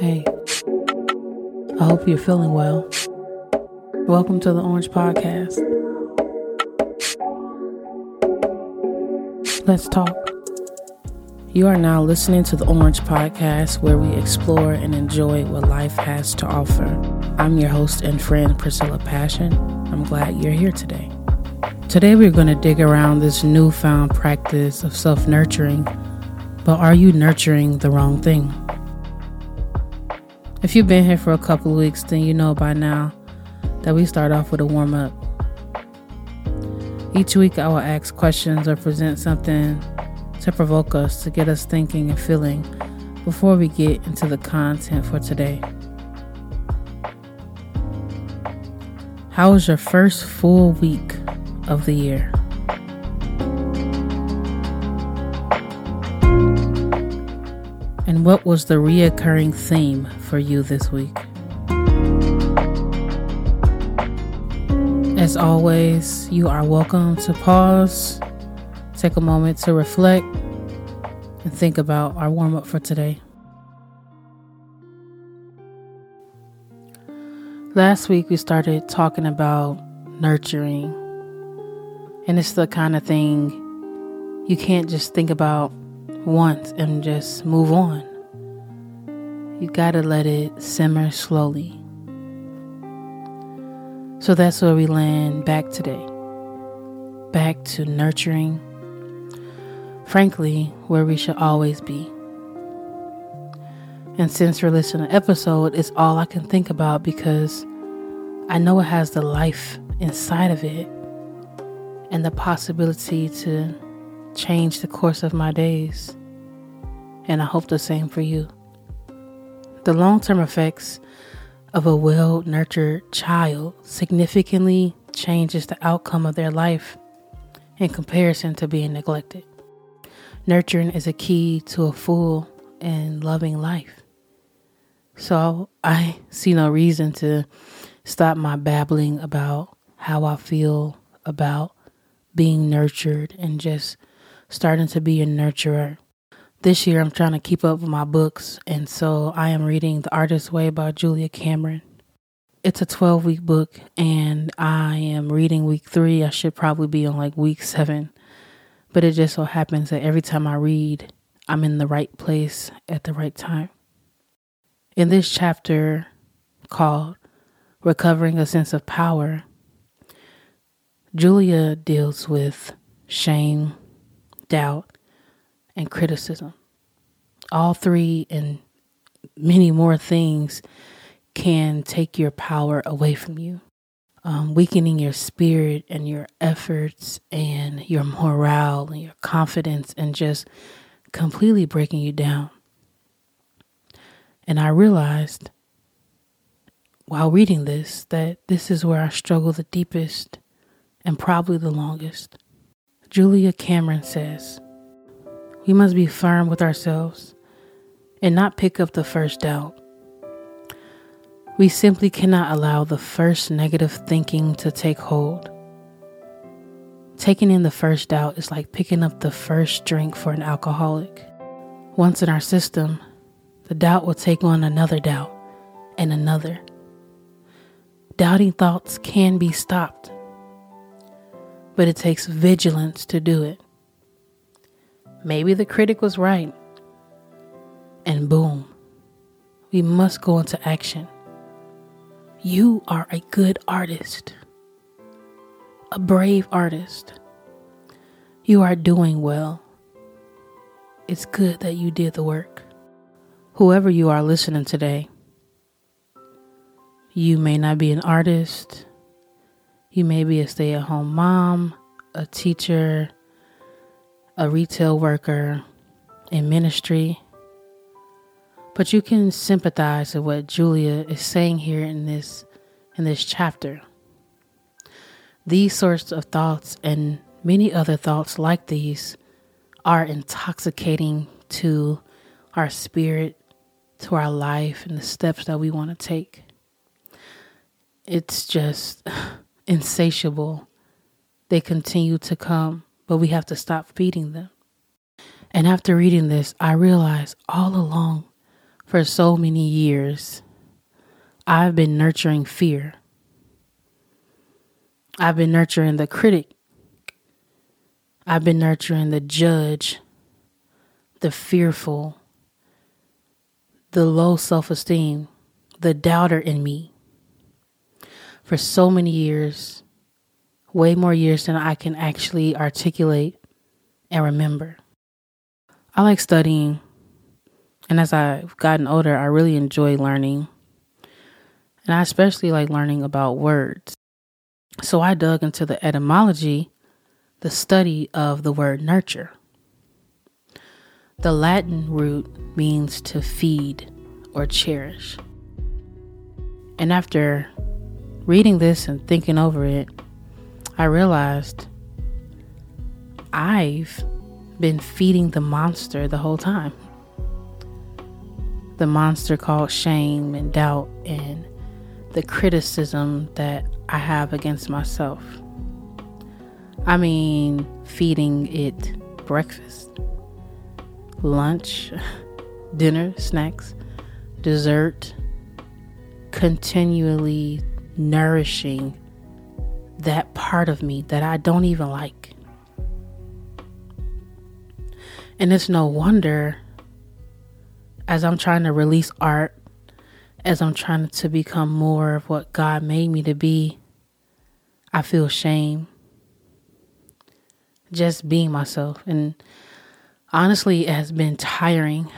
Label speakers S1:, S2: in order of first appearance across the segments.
S1: Hey, I hope you're feeling well. Welcome to the Orange Podcast. Let's talk. You are now listening to the Orange Podcast, where we explore and enjoy what life has to offer. I'm your host and friend, Priscilla Passion. I'm glad you're here today. Today, we're going to dig around this newfound practice of self nurturing, but are you nurturing the wrong thing? If you've been here for a couple weeks, then you know by now that we start off with a warm up. Each week, I will ask questions or present something to provoke us, to get us thinking and feeling before we get into the content for today. How was your first full week of the year? And what was the reoccurring theme for you this week? As always, you are welcome to pause, take a moment to reflect, and think about our warm up for today. Last week, we started talking about nurturing, and it's the kind of thing you can't just think about once and just move on. You gotta let it simmer slowly. So that's where we land back today. Back to nurturing. Frankly, where we should always be. And since we're listening to episode, it's all I can think about because I know it has the life inside of it and the possibility to Change the course of my days, and I hope the same for you. The long term effects of a well nurtured child significantly changes the outcome of their life in comparison to being neglected. Nurturing is a key to a full and loving life. So I see no reason to stop my babbling about how I feel about being nurtured and just starting to be a nurturer. This year, I'm trying to keep up with my books, and so I am reading The Artist's Way by Julia Cameron. It's a 12 week book, and I am reading week three. I should probably be on like week seven, but it just so happens that every time I read, I'm in the right place at the right time. In this chapter called Recovering a Sense of Power, Julia deals with shame, doubt, and criticism. All three and many more things can take your power away from you, um, weakening your spirit and your efforts and your morale and your confidence and just completely breaking you down. And I realized while reading this that this is where I struggle the deepest and probably the longest. Julia Cameron says, We must be firm with ourselves and not pick up the first doubt. We simply cannot allow the first negative thinking to take hold. Taking in the first doubt is like picking up the first drink for an alcoholic. Once in our system, the doubt will take on another doubt and another. Doubting thoughts can be stopped but it takes vigilance to do it. Maybe the critic was right. And boom, we must go into action. You are a good artist, a brave artist. You are doing well. It's good that you did the work. Whoever you are listening today, you may not be an artist, you may be a stay at home mom, a teacher, a retail worker, in ministry. But you can sympathize with what Julia is saying here in this in this chapter. These sorts of thoughts and many other thoughts like these are intoxicating to our spirit, to our life, and the steps that we want to take. It's just insatiable they continue to come, but we have to stop feeding them. And after reading this, I realized all along, for so many years, I've been nurturing fear. I've been nurturing the critic. I've been nurturing the judge, the fearful, the low self esteem, the doubter in me. For so many years, way more years than I can actually articulate and remember. I like studying, and as I've gotten older, I really enjoy learning. And I especially like learning about words. So I dug into the etymology, the study of the word nurture. The Latin root means to feed or cherish. And after reading this and thinking over it, I realized I've been feeding the monster the whole time. The monster called shame and doubt and the criticism that I have against myself. I mean, feeding it breakfast, lunch, dinner, snacks, dessert, continually nourishing that part of me that I don't even like. And it's no wonder as I'm trying to release art, as I'm trying to become more of what God made me to be, I feel shame just being myself. And honestly, it has been tiring.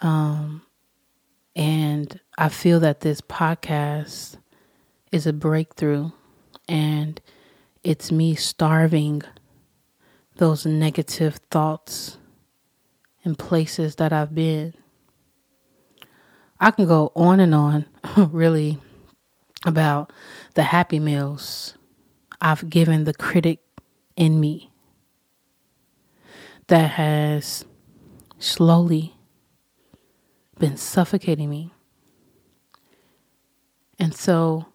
S1: Um, and I feel that this podcast is a breakthrough and it's me starving those negative thoughts and places that I've been. I can go on and on, really, about the happy meals I've given the critic in me that has slowly been suffocating me. And so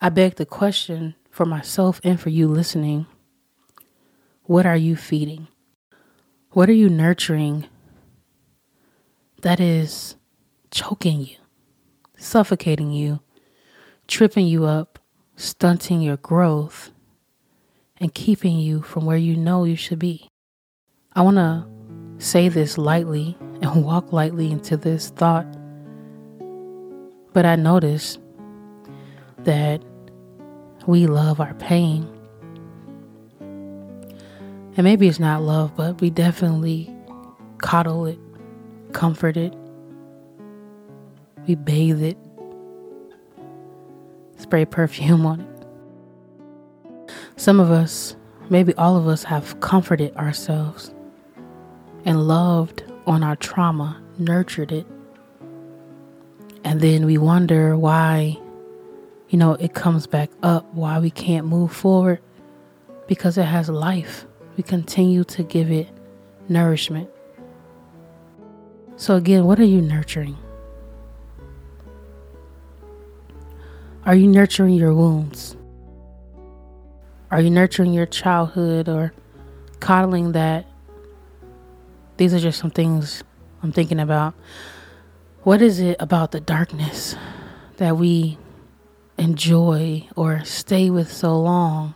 S1: I beg the question for myself and for you listening what are you feeding? What are you nurturing that is choking you, suffocating you, tripping you up, stunting your growth, and keeping you from where you know you should be? I want to say this lightly and walk lightly into this thought, but I notice that we love our pain. And maybe it's not love, but we definitely coddle it, comfort it, we bathe it, spray perfume on it. Some of us, maybe all of us, have comforted ourselves and loved on our trauma, nurtured it. And then we wonder why you know, it comes back up why we can't move forward because it has life. We continue to give it nourishment. So, again, what are you nurturing? Are you nurturing your wounds? Are you nurturing your childhood or coddling that? These are just some things I'm thinking about. What is it about the darkness that we enjoy or stay with so long.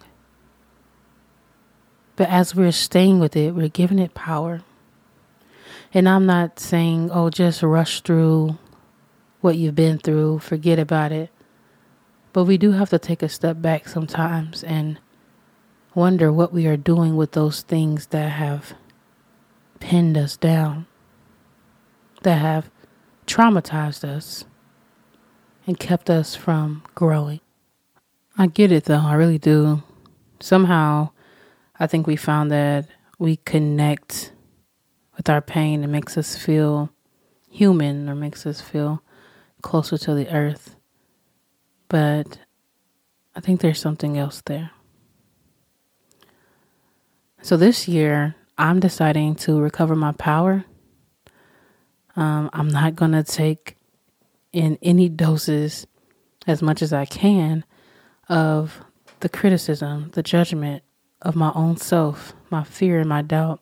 S1: But as we're staying with it, we're giving it power. And I'm not saying, oh, just rush through what you've been through, forget about it. But we do have to take a step back sometimes and wonder what we are doing with those things that have pinned us down, that have traumatized us and kept us from growing. I get it though, I really do. Somehow, I think we found that we connect with our pain. It makes us feel human or makes us feel closer to the earth. But I think there's something else there. So this year, I'm deciding to recover my power. Um, I'm not going to take in any doses as much as I can of the criticism, the judgment of my own self, my fear and my doubt.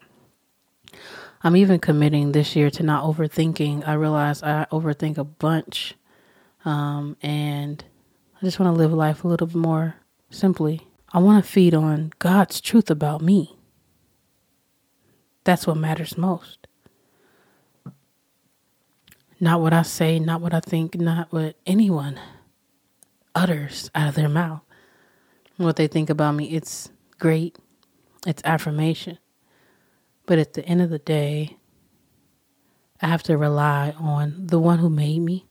S1: I'm even committing this year to not overthinking. I realize I overthink a bunch. Um, and I just want to live life a little bit more simply. I want to feed on God's truth about me. That's what matters most. Not what I say, not what I think, not what anyone utters out of their mouth. What they think about me, it's great, it's affirmation. But at the end of the day, I have to rely on the one who made me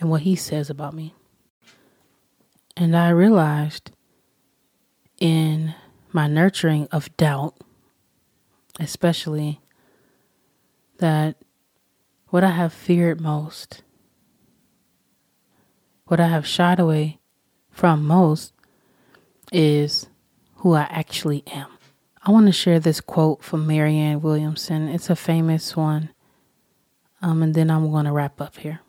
S1: and what he says about me. And I realized in my nurturing of doubt, especially, that what I have feared most, what I have shied away from most is who I actually am. I want to share this quote from Marianne Williamson. It's a famous one. Um, and then I'm going to wrap up here.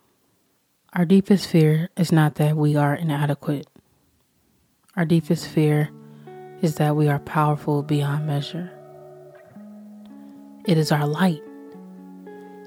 S1: Our deepest fear is not that we are inadequate. Our deepest fear is that we are powerful beyond measure. It is our light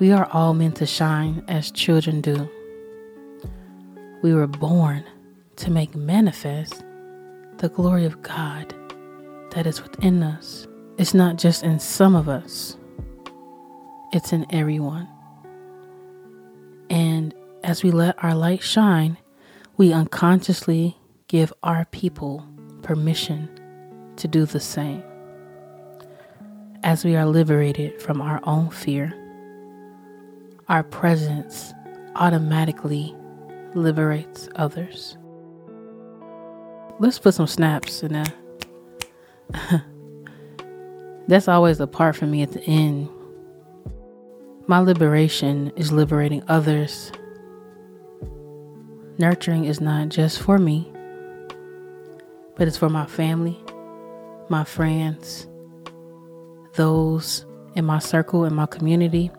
S1: We are all meant to shine as children do. We were born to make manifest the glory of God that is within us. It's not just in some of us, it's in everyone. And as we let our light shine, we unconsciously give our people permission to do the same. As we are liberated from our own fear, our presence automatically liberates others. Let's put some snaps in there. That's always a part for me at the end. My liberation is liberating others. Nurturing is not just for me, but it's for my family, my friends, those in my circle, in my community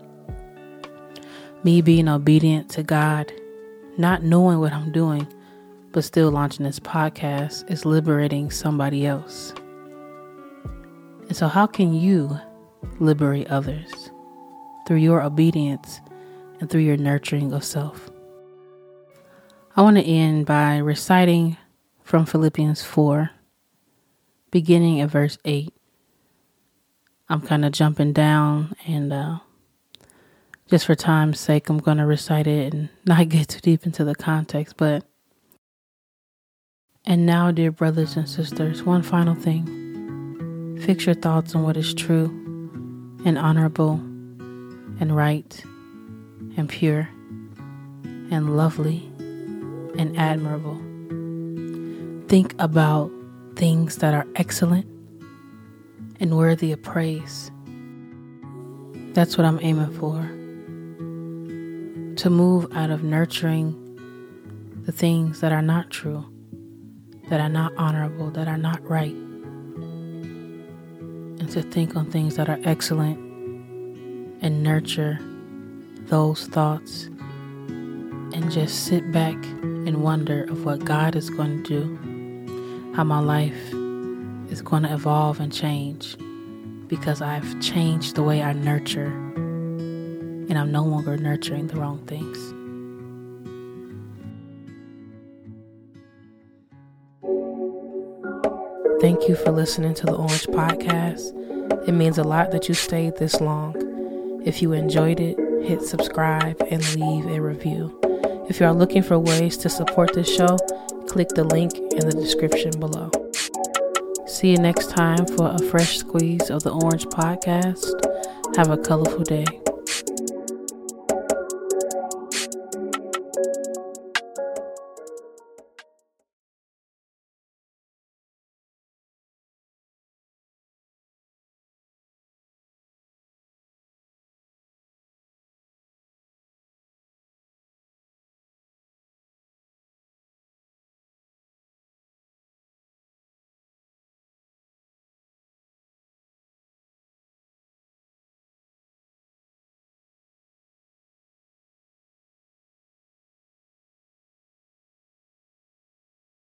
S1: me being obedient to God, not knowing what I'm doing, but still launching this podcast is liberating somebody else. And so, how can you liberate others? Through your obedience and through your nurturing of self. I want to end by reciting from Philippians 4, beginning at verse 8. I'm kind of jumping down and uh, just for time's sake, I'm going to recite it and not get too deep into the context. But, and now, dear brothers and sisters, one final thing fix your thoughts on what is true and honorable and right and pure and lovely and admirable. Think about things that are excellent and worthy of praise. That's what I'm aiming for to move out of nurturing the things that are not true, that are not honorable, that are not right, and to think on things that are excellent and nurture those thoughts and just sit back and wonder of what God is going to do, how my life is going to evolve and change because I've changed the way I nurture and I'm no longer nurturing the wrong things. Thank you for listening to the Orange Podcast. It means a lot that you stayed this long. If you enjoyed it, hit subscribe and leave a review. If you are looking for ways to support this show, click the link in the description below. See you next time for a fresh squeeze of the Orange Podcast. Have a colorful day.